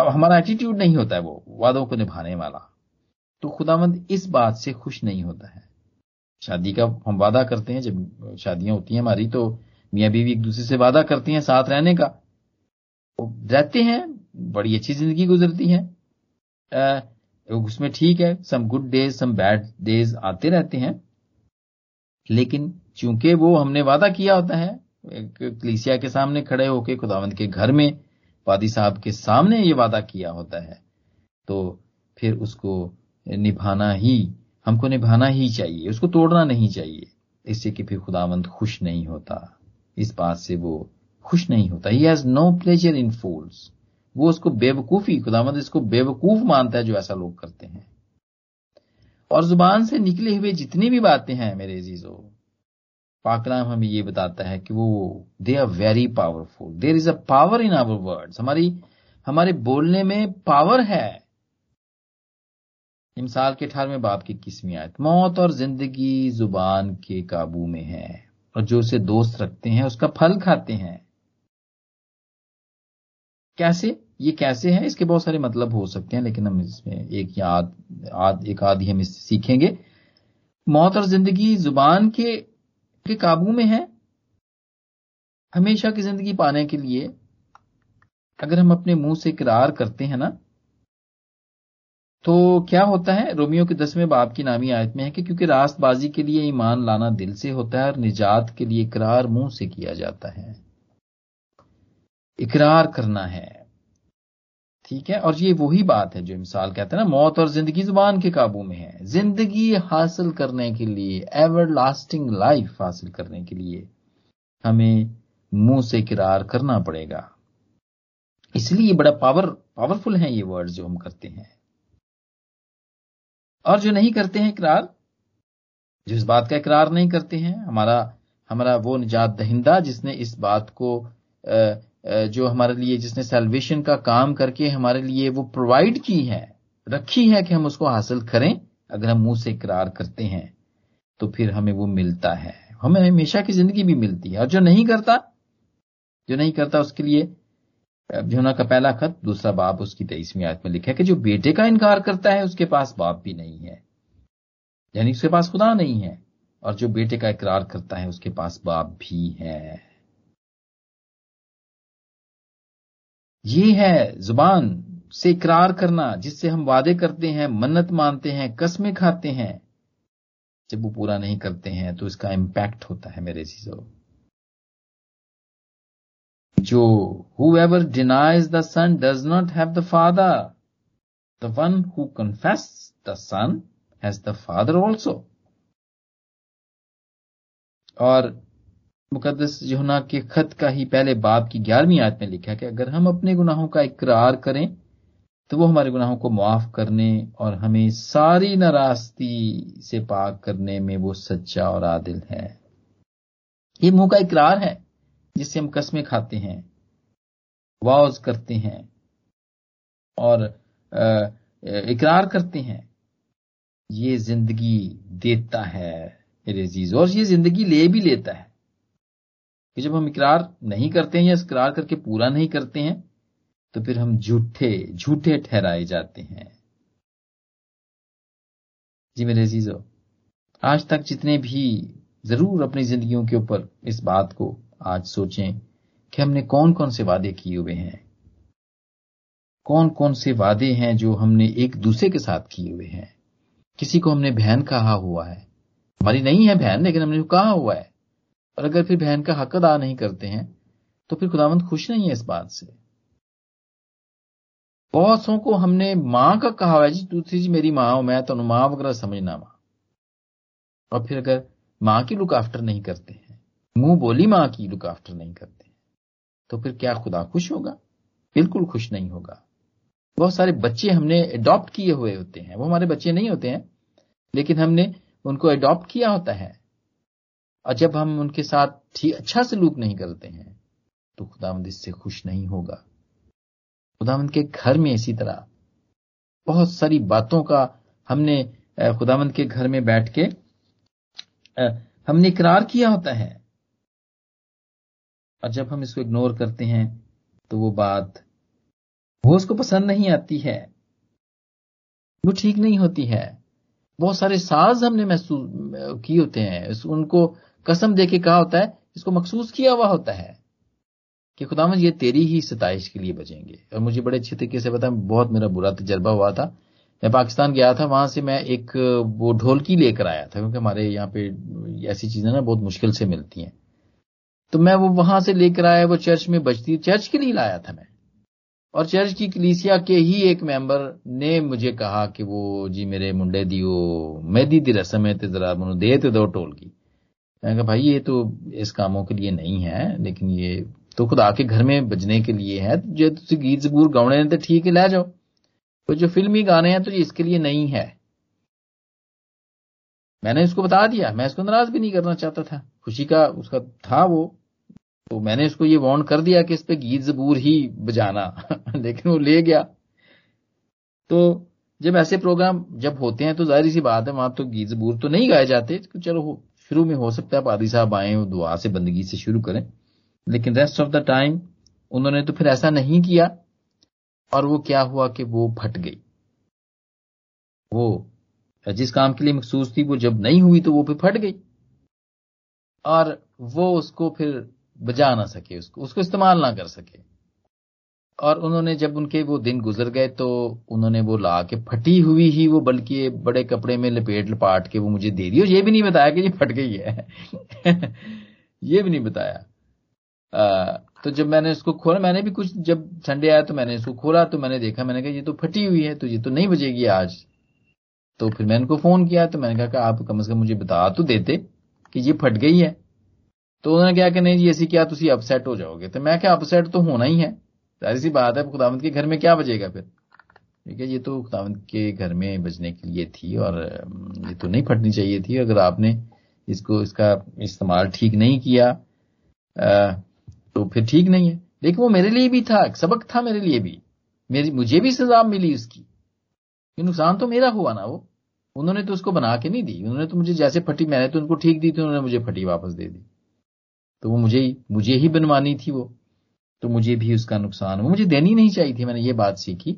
हमारा एटीट्यूड नहीं होता है वो, वादों को निभाने वाला। तो खुदावंद इस बात से खुश नहीं होता है। शादी का हम वादा करते हैं, जब शादियाँ होती हैं हमारी तो मियाँ बीवी एक दूसरे से वादा करती हैं साथ रहने का। रहते हैं, बड़ी अच्छी ज़िंदगी गुजरती है। उसमें ठीक है some good days some bad days आते रहते हैं। लेकिन चूँकि वो हमने वादा किया होता है कलीसिया के सामने खड़े होकर खुदावंद के घर में वादी साहब के सामने ये वादा किया होता है तो फिर उसको निभाना ही, हमको निभाना ही चाहिए, उसको तोड़ना नहीं चाहिए, इससे कि फिर खुदावंद खुश नहीं होता, इस बात से वो खुश नहीं होता। He has no pleasure in fools वो उसको बेवकूफ़ी खुदावंद इसको बेवकूफ़ मानता है जो ऐसा लोग करते हैं। और ज़ुबान से निकले हुए जितनी भी बातें हैं मेरे अजीजों पाकलाम हमें ये बताता है कि वो they are very powerful there is a power in our words हमारी हमारे बोलने में पावर है। इमसाल के अठारहवें बाप की किस्मी आयत मौत और ज़िंदगी ज़ुबान के काबू में है और जो उसे दोस्त रखते हैं उसका फल खाते हैं। कैसे? ये कैसे है? इसके बहुत सारे मतलब हो सकते हैं लेकिन हम इसमें एक याद आद, एक आदि हम इससे सीखेंगे। मौत और ज़िंदगी ज़ुबान के के काबू में है, हमेशा की ज़िंदगी पाने के लिए अगर हम अपने मुँह से इकरार करते हैं ना तो क्या होता है? रोमियो के दसवें बाप की नामी आयत में है कि क्योंकि रास्तबाजी के लिए ईमान लाना दिल से होता है और निजात के लिए इकरार मुँह से किया जाता है। इकरार करना है। ठीक है? और ये वही बात है जो मिसाल कहते हैं ना, मौत और ज़िंदगी ज़ुबान के काबू में है। ज़िंदगी हासिल करने के लिए एवर लास्टिंग लाइफ हासिल करने के लिए हमें मुँह से किरार करना पड़ेगा। इसलिए बड़ा पावर पावरफुल है ये वर्ड जो हम करते हैं। और जो नहीं करते हैं इकरार, जो इस बात का इकरार नहीं करते हैं, हमारा हमारा वो निजात दहिंदा जिसने इस बात को जो हमारे लिए, जिसने सेल्वेशन का काम करके हमारे लिए वो प्रोवाइड की है, रखी है कि हम उसको हासिल करें, अगर हम मुँह से इकरार करते हैं तो फिर हमें वो मिलता है। हमें हमेशा की ज़िंदगी भी मिलती है। और जो नहीं करता, जो नहीं करता उसके लिए जोना का पहला खत, दूसरा बाप उसकी तेईसवीं आयत में लिखा है कि जो बेटे का इनकार करता है, उसके पास बाप भी नहीं है। यानी उसके पास खुदा नहीं है, और जो बेटे का इकरार करता है, उसके पास बाप भी है। ये है ज़ुबान से इकरार करना, जिससे हम वादे करते हैं, मन्नत मानते हैं, कस्में खाते हैं। जब वो पूरा नहीं करते हैं तो इसका इंपैक्ट होता है मेरे चीज़ों। जो whoever denies the son does not have the father the one who confess the son has the father also और मुकदस युहना के खत का ही पहले बाप की ग्यारहवीं आयत में लिखा कि अगर हम अपने गुनाहों का इकरार करें तो वो हमारे गुनाहों को माफ़ करने और हमें सारी नाराज़गी से पाक करने में वो सच्चा और आदिल है। ये मुँह का इकरार है, जिससे हम कस्में खाते हैं वाज करते हैं और इकरार करते हैं। ये ज़िंदगी देता है, मेरे अज़ीज़, और ये ज़िंदगी ले भी लेता है। कि जब हम इकरार नहीं करते हैं या इकरार करके पूरा नहीं करते हैं तो फिर हम झूठे झूठे ठहराए जाते हैं। जी मेरे अजीजो, आज तक जितने भी ज़रूर अपनी जिंदगियों के ऊपर इस बात को आज सोचें कि हमने कौन कौन से वादे किए हुए हैं। कौन कौन से वादे हैं जो हमने एक दूसरे के साथ किए हुए हैं। किसी को हमने बहन कहा हुआ है। हमारी नहीं है बहन, लेकिन हमने कहा हुआ है। और अगर फिर बहन का हक अदा नहीं करते हैं तो फिर खुदावंत खुश नहीं है इस बात से। बहुत सो को हमने माँ का कहा है, जी दूसरी जी, मेरी माँ हो मैं तो माँ वगैरह समझना माँ। और फिर अगर माँ की लुक आफ्टर नहीं करते हैं, मुँह बोली माँ की लुक आफ्टर नहीं करते हैं तो फिर क्या खुदा खुश होगा? बिल्कुल खुश नहीं होगा। बहुत सारे बच्चे हमने अडॉप्ट किए हुए होते हैं। वो हमारे बच्चे नहीं होते हैं, लेकिन हमने उनको अडॉप्ट किया होता है। और जब हम उनके साथ ठीक अच्छा सलूक नहीं करते हैं तो खुदावंद इससे खुश नहीं होगा। खुदावंद के घर में इसी तरह बहुत सारी बातों का हमने खुदावंद के घर में बैठ के हमने इकरार किया होता है। और जब हम इसको इग्नोर करते हैं तो वो बात, वो उसको पसंद नहीं आती है। वो ठीक नहीं होती है। बहुत सारे साज हमने महसूस किए होते हैं। उनको कसम दे के कहा होता है, इसको मखसूस किया हुआ होता है कि खुदामद ये तेरी ही सताइश के लिए बचेंगे। और मुझे बड़े अच्छे तरीके से पता बहुत मेरा बुरा तजर्बा हुआ था। मैं पाकिस्तान गया था, वहाँ से मैं एक, वो ढोलकी लेकर आया था, क्योंकि हमारे यहाँ पे ऐसी चीज़ें ना बहुत मुश्किल से मिलती हैं। तो मैं वो वहाँ से लेकर आया, वो चर्च में बजती, चर्च के लिए लाया था मैं। और चर्च की कलीसिया के ही एक मेंबर ने मुझे कहा कि वो, जी मेरे मुंडे दी वो मेहदी दी रस्म है तो जरा मनु दे तो दो टोल की भाई, ये तो इस कामों के लिए नहीं है, लेकिन ये तो खुदा के घर में बजने के लिए है जो तुम गीत जबूर गाने तो ठीक है, लै जाओ। तो जो फिल्मी गाने हैं तो ये इसके लिए नहीं है। मैंने इसको बता दिया, मैं इसको नाराज़ भी नहीं करना चाहता था। खुशी का उसका था वो तो मैंने उसको ये वार्न कर दिया कि इस पे गीत जबूर ही बजाना। लेकिन वो ले गया। तो जब ऐसे प्रोग्राम जब होते हैं तो ज़ाहिर सी बात है, वहाँ तो गीत जबूर तो नहीं गाए जाते तो चलो शुरू में हो सकता है पादी साहब आए वो दुआ से बंदगी से शुरू करें, लेकिन रेस्ट ऑफ़ द टाइम उन्होंने तो फिर ऐसा नहीं किया और वो क्या हुआ कि वो फट गई। वो जिस काम के लिए मखसूस थी, वो जब नहीं हुई तो वो फिर फट गई और वो उसको फिर बजा ना सके, उसको उसको इस्तेमाल ना कर सके। और उन्होंने जब उनके वो दिन गुजर गए तो उन्होंने वो ला के फटी हुई ही वो बल्कि बड़े कपड़े में लपेट लपाट के वो मुझे दे दी और ये भी नहीं बताया कि ये फट गई है। ये भी नहीं बताया। आ, तो जब मैंने इसको खोला मैंने भी कुछ जब संडे आया तो मैंने इसको खोला तो मैंने देखा मैंने कहा ये तो फटी हुई है तो ये तो नहीं बजेगी आज। तो फिर मैंने उनको फ़ोन किया तो मैंने कहा कि आप कम से कम मुझे बता तो देते कि ये फट गई है। तो उन्होंने क्या कि नहीं जी ऐसी क्या तुम अपसेट हो जाओगे? तो मैं क्या अपसेट तो होना ही है। सारी सी बात है खुदावंत के घर में क्या बजेगा फिर? ठीक है, ये तो खुदावंत के घर में बजने के लिए थी और, ये तो नहीं फटनी चाहिए थी। अगर आपने इसको, इसका इस्तेमाल ठीक नहीं किया तो फिर ठीक नहीं है। लेकिन वो मेरे लिए भी था सबक था मेरे लिए भी। मेरी, मुझे भी सजा मिली उसकी। नुकसान तो मेरा हुआ ना वो। उन्होंने तो उसको बना के नहीं दी। उन्होंने तो मुझे जैसे फटी, मैंने तो उनको ठीक दी थी उन्होंने मुझे फटी वापस दे दी। तो वो मुझे ही मुझे ही बनवानी थी वो। तो मुझे भी उसका नुकसान वो मुझे देनी नहीं चाहिए थी, मैंने ये बात सीखी,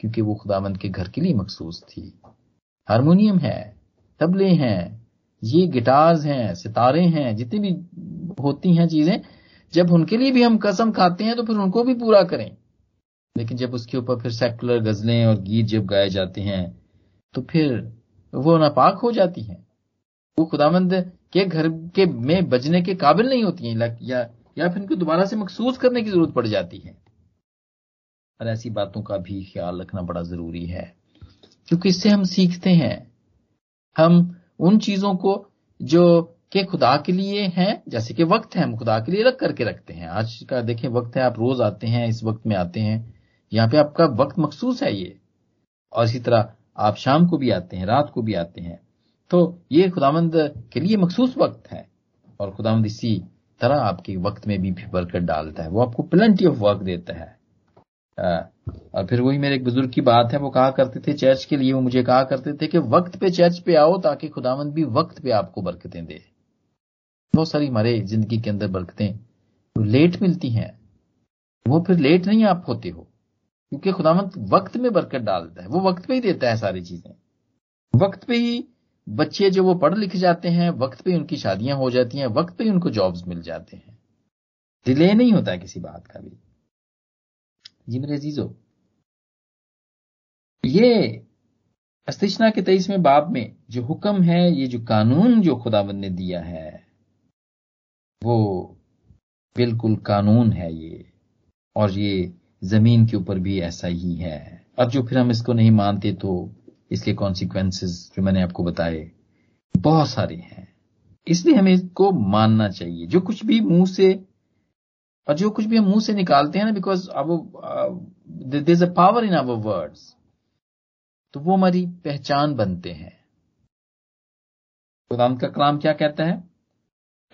क्योंकि वो खुदाबंद के घर के लिए मखसूस थी। हारमोनियम है, तबले हैं, ये गिटार्स हैं, सितारे हैं, जितनी भी होती हैं चीज़ें, जब उनके लिए भी हम कसम खाते हैं तो फिर उनको भी पूरा करें। लेकिन जब उसके ऊपर फिर सेकुलर गजलें और गीत जब गाए जाते हैं तो फिर वो नापाक हो जाती हैं। वो खुदामंद के घर के में बजने के काबिल नहीं होती हैं, या या फिर इनको दोबारा से मखसूस करने की ज़रूरत पड़ जाती है। और ऐसी बातों का भी ख्याल रखना बड़ा ज़रूरी है, क्योंकि इससे हम सीखते हैं। हम उन चीज़ों को जो के खुदा के लिए हैं, जैसे कि वक्त है, हम खुदा के लिए रख करके रखते हैं। आज का देखें, वक्त है, आप रोज आते हैं, इस वक्त में आते हैं। यहाँ पे आपका वक्त मखसूस है ये। और इसी तरह आप शाम को भी आते हैं, रात को भी आते हैं। तो ये खुदामंद के लिए मखसूस वक्त है। और खुदामंद इसी तरह आपके वक्त में भी बरकत डालता है। वो आपको प्लेंटी ऑफ़ वर्क देता है। और फिर वही मेरे एक बुज़ुर्ग की बात है, वो कहा करते थे चर्च के लिए, वो मुझे कहा करते थे कि वक्त पे चर्च पे आओ ताकि खुदामंद भी वक्त पे आपको बरकतें दे। बहुत सारी हमारे ज़िंदगी के अंदर बरकतें तो लेट मिलती हैं, वो फिर लेट नहीं आप होते हो, क्योंकि खुदामंद वक्त में बरकत डालता है। वो वक्त पे ही देता है सारी चीज़ें। वक्त पे ही बच्चे जो वो पढ़ लिख जाते हैं, वक्त पे उनकी शादियाँ हो जाती हैं, वक्त पे उनको जॉब्स मिल जाते हैं। डिले नहीं होता किसी बात का भी। जी मेरे अजीजो, ये अस्तिष्णा के तेईसवें बाब में जो हुक्म है, ये जो कानून जो खुदावन ने दिया है, वो बिल्कुल कानून है ये, और ये ज़मीन के ऊपर भी ऐसा ही है। अब जो फिर हम इसको नहीं मानते तो इसके कॉन्सिक्वेंसेस जो मैंने आपको बताए, बहुत सारे हैं। इसलिए हमें इसको मानना चाहिए। जो कुछ भी मुँह से, और जो कुछ भी हम मुँह से निकालते हैं ना बिकॉज़ अब is a power in our words तो वो हमारी पहचान बनते हैं। खुदाम का कलाम क्या कहता है?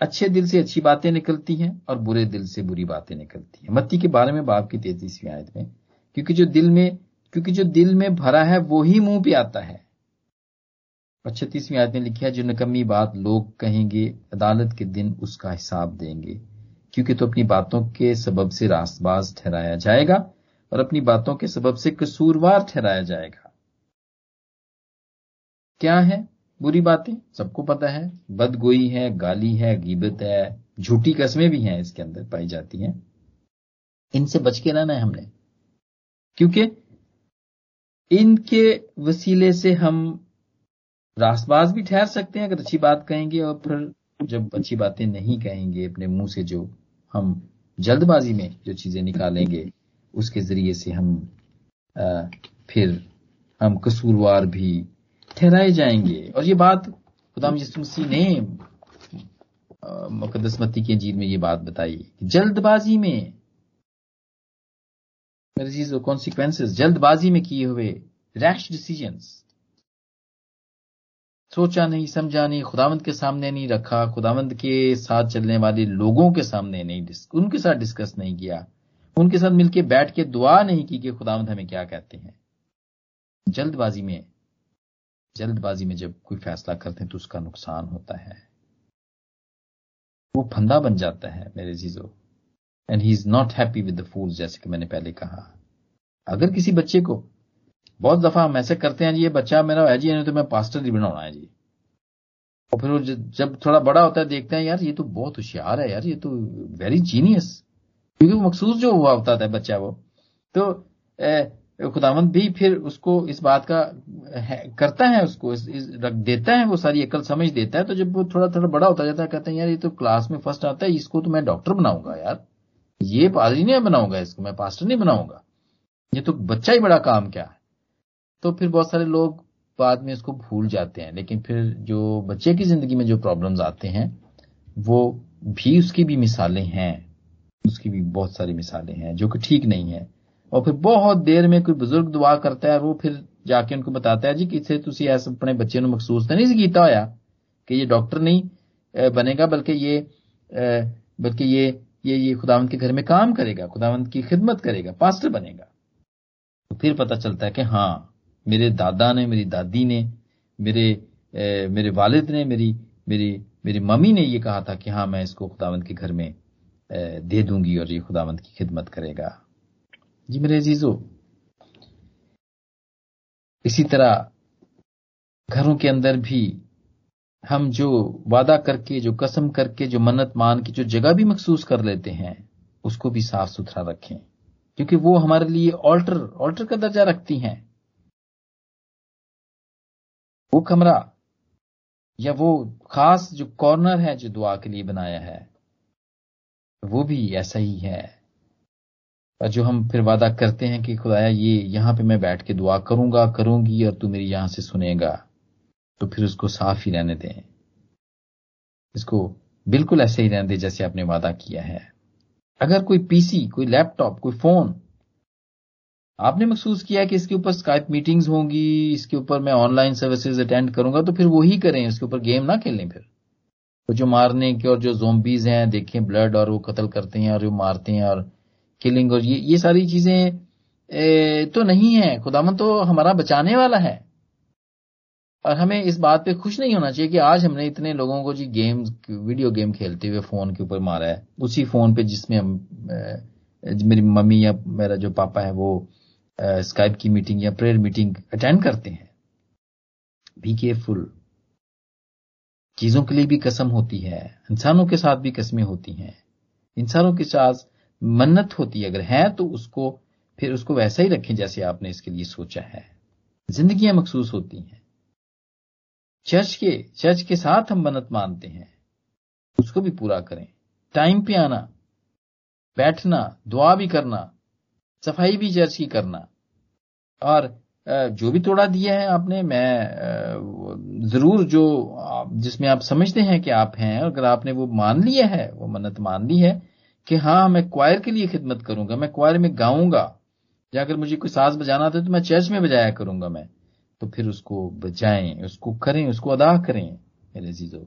अच्छे दिल से अच्छी बातें निकलती हैं और बुरे दिल से बुरी बातें निकलती हैं। मत्ती के बारे में बाप की तेज़ी तैतीसवीं आयत में, क्योंकि जो दिल में क्योंकि जो दिल में भरा है, वो ही मुँह पे आता है। छत्तीसवीं आयत में लिखा है, जो नकमी बात लोग कहेंगे, अदालत के दिन उसका हिसाब देंगे। क्योंकि तो अपनी बातों के सबब से रास्तबाज ठहराया जाएगा और अपनी बातों के सबब से कसूरवार ठहराया जाएगा। क्या है? बुरी बातें? सबको पता है। बदगोई है, गाली है, गीबत है, झूठी कस्में भी हैं इसके अंदर पाई जाती हैं। इनसे बच के रहना है हमने। क्योंकि इनके वसीले से हम रासबाज भी ठहर सकते हैं अगर अच्छी बात कहेंगे और फिर जब अच्छी बातें नहीं कहेंगे अपने मुँह से जो हम जल्दबाजी में जो चीज़ें निकालेंगे उसके ज़रिए से हम आ, फिर हम कसूरवार भी ठहराए जाएँगे। और ये बात खुदाम यसु मसीह ने मुकदसमती के जीत में ये बात बताई जल्दबाजी में मेरे चीज़ कॉन्सिक्वेंसेस जल्दबाजी में किए हुए रैश डिसीजंस सोचा नहीं, समझा नहीं, खुदावंत के सामने नहीं रखा, खुदावंत के साथ चलने वाले लोगों के सामने नहीं उनके साथ डिस्कस नहीं किया। उनके साथ मिलकर बैठ के दुआ नहीं की कि खुदावंत हमें क्या कहते हैं। जल्दबाजी में जल्दबाजी में जब कोई फैसला करते हैं तो उसका नुकसान होता है। वो फंदा बन जाता है मेरे चीज़ों and he is not happy with the fools जैसे कि मैंने पहले कहा। अगर किसी बच्चे को बहुत दफ़ा हम ऐसे करते हैं जी ये बच्चा मेरा है जी तो मैं पास्टर ही बनाना है जी। और फिर वो जब थोड़ा बड़ा होता है देखते हैं यार ये तो बहुत होशियार है यार ये तो वेरी जीनियस क्योंकि वो मखसूस जो हुआ होता है बच्चा वो। तो खुदावंत भी फिर उसको इस बात का है, करता है उसको इस, इस, रख देता है वो सारी अकल समझ देता है। तो जब वो थोड़ा थोड़ा बड़ा होता जाता है कहते हैं यार ये तो क्लास में फ़र्स्ट आता है इसको तो मैं डॉक्टर बनाऊँगा यार। ये पादरी नहीं बनाऊंगा इसको मैं पास्टर नहीं बनाऊंगा ये तो बच्चा ही बड़ा काम क्या है तो फिर बहुत सारे लोग बाद में इसको भूल जाते हैं लेकिन फिर जो बच्चे की जिंदगी में जो प्रॉब्लम्स आते हैं वो भी उसकी भी मिसालें हैं उसकी भी बहुत सारी मिसालें हैं जो कि ठीक नहीं है और फिर बहुत देर में कोई बुजुर्ग दुआ करता है वो फिर जाके उनको बताता है जी कि इसे तुम ऐसे अपने बच्चे ਨੂੰ ਮਖਸੂਸ ਤਾਂ नहीं ਕੀਤਾ होया कि ये डॉक्टर नहीं बनेगा बल्कि ये बल्कि ये ये ये खुदावंत के घर में काम करेगा खुदावंत की खिदमत करेगा पास्टर बनेगा। तो फिर पता चलता है कि हाँ मेरे दादा ने मेरी दादी ने मेरे ए, मेरे वालिद ने मेरी मेरी मेरी मम्मी ने ये कहा था कि हाँ मैं इसको खुदावंत के घर में ए, दे दूँगी और ये खुदावंत की खिदमत करेगा। जी मेरे अजीजो इसी तरह घरों के अंदर भी हम जो वादा करके, जो कसम करके, जो मन्नत मान के, जो जगह भी मखसूस कर लेते हैं, उसको भी साफ़ सुथरा रखें। क्योंकि वो हमारे लिए ऑल्टर ऑल्टर का दर्जा रखती हैं। वो कमरा या वो खास जो कॉर्नर है, जो दुआ के लिए बनाया है, वो भी ऐसा ही है। और जो हम फिर वादा करते हैं कि खुदाया, ये यहाँ पे मैं बैठ के दुआ करूँगा, करूँगी और तू मेरी यहाँ से सुनेगा। तो फिर उसको साफ़ ही रहने दें। इसको बिल्कुल ऐसे ही रहने दें जैसे आपने वादा किया है। अगर कोई पीसी कोई लैपटॉप कोई फ़ोन आपने महसूस किया कि इसके ऊपर स्काइप मीटिंग्स होंगी, इसके ऊपर मैं ऑनलाइन सर्विसेज़ अटेंड करूँगा तो फिर वही करें इसके ऊपर गेम ना खेलें फिर। तो जो मारने के और जो जोम्बीज हैं, देखें ब्लड और वो कत्ल करते हैं और वो मारते हैं और किलिंग और ये ये सारी चीज़ें तो नहीं है। खुदामन तो हमारा बचाने वाला है। और हमें इस बात पे खुश नहीं होना चाहिए कि आज हमने इतने लोगों को जी गेम वीडियो गेम खेलते हुए फ़ोन के ऊपर मारा है। उसी फ़ोन पे जिसमें हम मेरी मम्मी या मेरा जो पापा है वो स्काइप की मीटिंग या प्रेयर मीटिंग अटेंड करते हैं। बी केयरफुल चीज़ों के लिए भी कसम होती है, इंसानों के साथ भी कस्में होती हैं। इंसानों के साथ मन्नत होती है, अगर है तो उसको, फिर उसको वैसा ही रखें जैसे आपने इसके लिए सोचा है। जिंदगियाँ मखसूस होती हैं। चर्च के चर्च के साथ हम मन्नत मानते हैं। उसको भी पूरा करें। टाइम पे आना, बैठना, दुआ भी करना, सफ़ाई भी चर्च की करना। और जो भी तोड़ा दिया है आपने, मैं ज़रूर जो जिसमें आप समझते हैं कि आप हैं, अगर आपने वो मान लिया है, वो मन्नत मान ली है, कि हाँ मैं क्वायर के लिए खिदमत करूँगा, मैं क्वायर में गाऊँगा अगर मुझे कोई साज बजाना था तो मैं चर्च में बजाया करूँगा मैं। तो फिर उसको बजाएँ उसको करें, उसको अदा करें, मेरे जीजो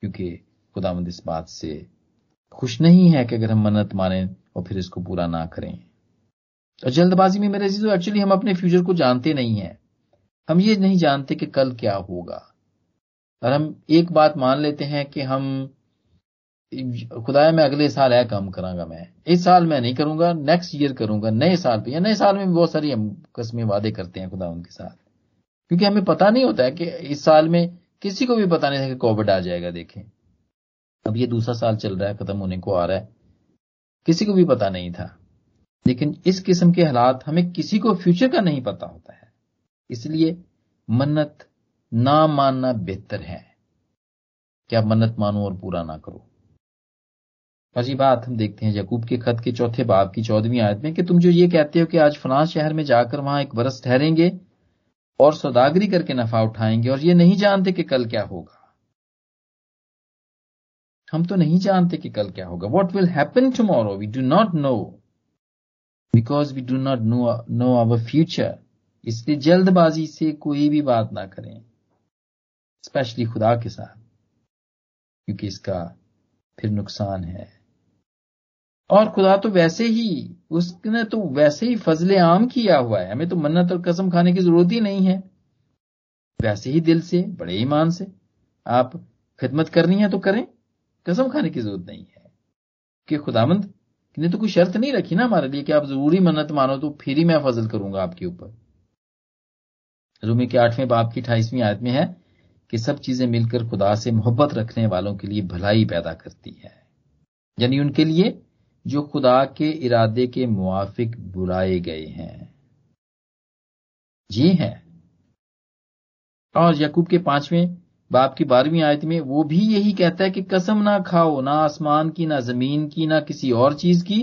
क्योंकि खुदामंद इस बात से खुश नहीं है कि अगर हम मन्नत माने और फिर इसको पूरा ना करें। और जल्दबाजी में मेरे जीजो एक्चुअली हम अपने फ्यूचर को जानते नहीं है। हम ये नहीं जानते कि कल क्या होगा। और हम एक बात मान लेते हैं कि हम, खुदाया मैं अगले साल है काम करांगा मैं। इस साल मैं नहीं करूँगा नेक्स्ट ईयर करूँगा, नए साल पे, या नए साल में बहुत सारी हम कस्में वादे करते हैं खुदा उनके साथ। क्योंकि हमें पता नहीं होता है कि इस साल में किसी को भी पता नहीं था कि कोविड आ जाएगा, देखें। अब ये दूसरा साल चल रहा है, खत्म होने को आ रहा है। किसी को भी पता नहीं था। लेकिन इस किस्म के हालात हमें किसी को फ्यूचर का नहीं पता होता है। इसलिए मन्नत ना मानना बेहतर है। कि आप मन्नत मानो और पूरा ना करो। अजी बात हम देखते हैं यकूब के खत के चौथे बाब की चौदहवीं आयत में कि तुम जो ये कहते हो कि आज फलां शहर में जाकर वहाँ एक बरस ठहरेंगे और सौदागरी करके नफा उठाएँगे और ये नहीं जानते कि कल क्या होगा। हम तो नहीं जानते कि कल क्या होगा। What will happen tomorrow we do not know because we do not know know our future इसलिए जल्दबाजी से कोई भी बात ना करें। स्पेशली खुदा के साथ। क्योंकि इसका फिर नुकसान है। और खुदा तो वैसे ही, उसने तो वैसे ही फजले आम किया हुआ है। हमें तो मन्नत और कसम खाने की ज़रूरत ही नहीं है। वैसे ही दिल से, बड़े ईमान से आप खिदमत करनी है तो करें। कसम खाने की ज़रूरत नहीं है। कि खुदामंद ने तो कोई शर्त नहीं रखी ना हमारे लिए कि आप ज़रूरी मन्नत मानो तो फिर ही मैं फजल करूँगा आपके ऊपर। रूमी के आठवें बाप की अठाईसवीं आयत में है कि सब चीज़ें मिलकर खुदा से मोहब्बत रखने वालों के लिए भलाई पैदा करती है। यानी उनके लिए जो खुदा के इरादे के मुआफिक बुलाए गए हैं। जी हैं। और यकूब के पाँचवें बाप की बारहवीं आयत में वो भी यही कहता है कि कसम ना खाओ, ना आसमान की, ना ज़मीन की, ना किसी और चीज़ की।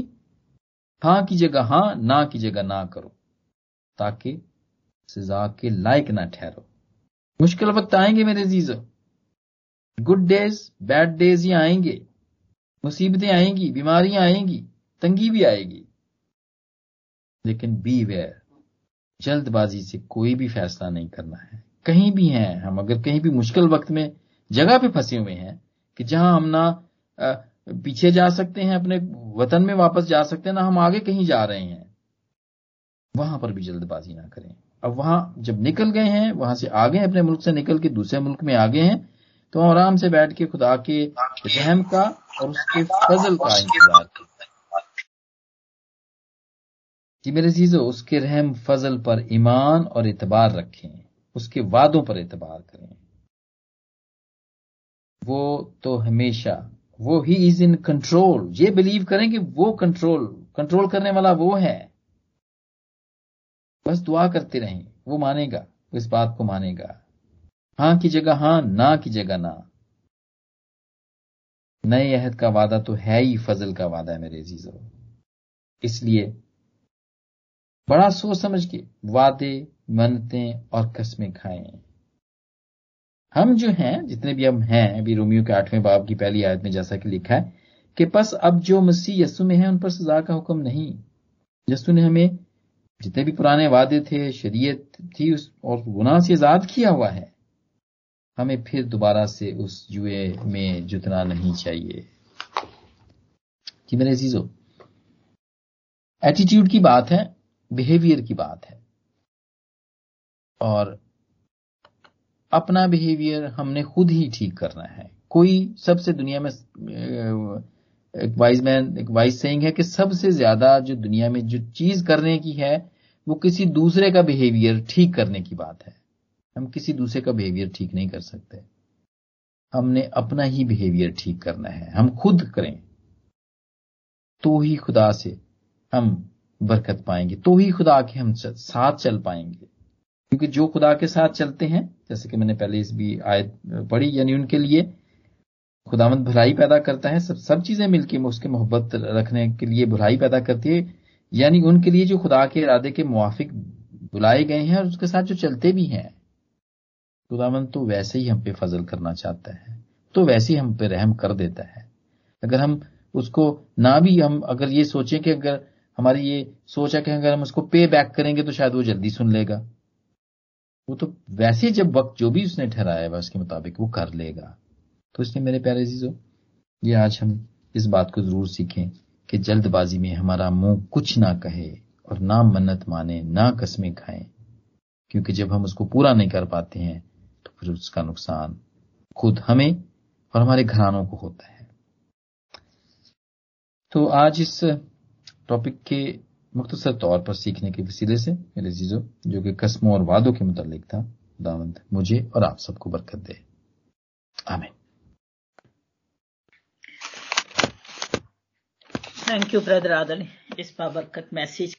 हाँ की जगह हाँ, ना की जगह ना करो, ताकि सजा के लायक ना ठहरो। मुश्किल वक्त आएँगे मेरे जीजो गुड डेज़ बैड डेज़ ही आएँगे। मुसीबतें आएँगी, बीमारियाँ आएँगी, तंगी भी आएगी। लेकिन बी वेयर जल्दबाजी से कोई भी फैसला नहीं करना है। कहीं भी हैं हम, अगर कहीं भी मुश्किल वक्त में जगह पे फंसे हुए हैं कि जहाँ हम ना पीछे जा सकते हैं, अपने वतन में वापस जा सकते हैं, ना हम आगे कहीं जा रहे हैं, वहाँ पर भी जल्दबाजी ना करें। अब वहाँ जब निकल गए हैं, वहाँ से आगे अपने मुल्क से निकल के दूसरे मुल्क में आगे हैं तो आराम से बैठ के खुदा के रहम का और उसके फजल का इंतज़ार कि मेरे चीज़ों उसके रहम, फजल पर ईमान और इतबार रखें। उसके वादों पर एतबार करें। वो तो हमेशा, वो ही इज़ इन कंट्रोल ये बिलीव करें कि वो कंट्रोल कंट्रोल करने वाला वो है। बस दुआ करते रहें। वो मानेगा इस बात को मानेगा। हाँ की जगह हाँ ना की जगह ना। नए अहद का वादा तो है ही, फजल का वादा है मेरे जीजो इसलिए बड़ा सोच समझ के वादे मनतें और कस्में खाएँ। हम जो हैं, जितने भी हम हैं, अभी रोमियो के आठवें बाब की पहली आयत में जैसा कि लिखा है कि बस अब जो मसीह यस्सु में है, उन पर सजा का हुक्म नहीं। यस्सु ने हमें जितने भी पुराने वादे थे, शरीयत थी, उस और गुनाह से आज़ाद किया हुआ है। हमें फिर दोबारा से उस जुए में जुतना नहीं चाहिए। मेरे जीजो एटीट्यूड की बात है बिहेवियर की बात है। और अपना बिहेवियर हमने खुद ही ठीक करना है। कोई सबसे दुनिया में एक वाइज मैन एक वाइज सेइंग है कि सबसे ज़्यादा जो दुनिया में जो चीज़ करने की है, वो किसी दूसरे का बिहेवियर ठीक करने की बात है। हम किसी दूसरे का बिहेवियर ठीक नहीं कर सकते। हमने अपना ही बिहेवियर ठीक करना है। हम खुद करें तो ही खुदा से हम बरकत पाएँगे तो ही खुदा के हम साथ चल पाएँगे। क्योंकि जो खुदा के साथ चलते हैं, जैसे कि मैंने पहले इस भी आयत पढ़ी, यानी उनके लिए खुदामंद भलाई पैदा करता है, सब सब चीज़ें मिलकर उसके मोहब्बत रखने के लिए भलाई पैदा करती है, यानी उनके लिए जो खुदा के इरादे के मुआफिक बुलाए गए हैं और उसके साथ जो चलते भी हैं। खुदामंद तो वैसे ही हम पे फजल करना चाहता है तो वैसे ही हम पे रहम कर देता है। अगर हम उसको ना भी हम, अगर ये सोचें कि अगर हमारी ये सोच है कि अगर हम उसको पे बैक करेंगे तो शायद वो जल्दी सुन लेगा। वो तो वैसे जब वक्त जो भी उसने ठहराया है उसके मुताबिक वो कर लेगा। तो इसलिए मेरे प्यारे चीज़ों ये आज हम इस बात को ज़रूर सीखें कि जल्दबाजी में हमारा मुँह कुछ ना कहे और ना मन्नत माने, ना कस्में खाएँ, क्योंकि जब हम उसको पूरा नहीं कर पाते हैं फिर उसका नुकसान खुद हमें और हमारे घरानों को होता है। तो आज इस टॉपिक के मुख्तसर तौर पर सीखने के वसीले से, मेरे जीजो, जो कि कस्मों और वादों के मुतालिक था, दावंद, मुझे और आप सबको बरकत दे। आमीन। थैंक यू ब्रदर आदल इस बाबरकत मैसेज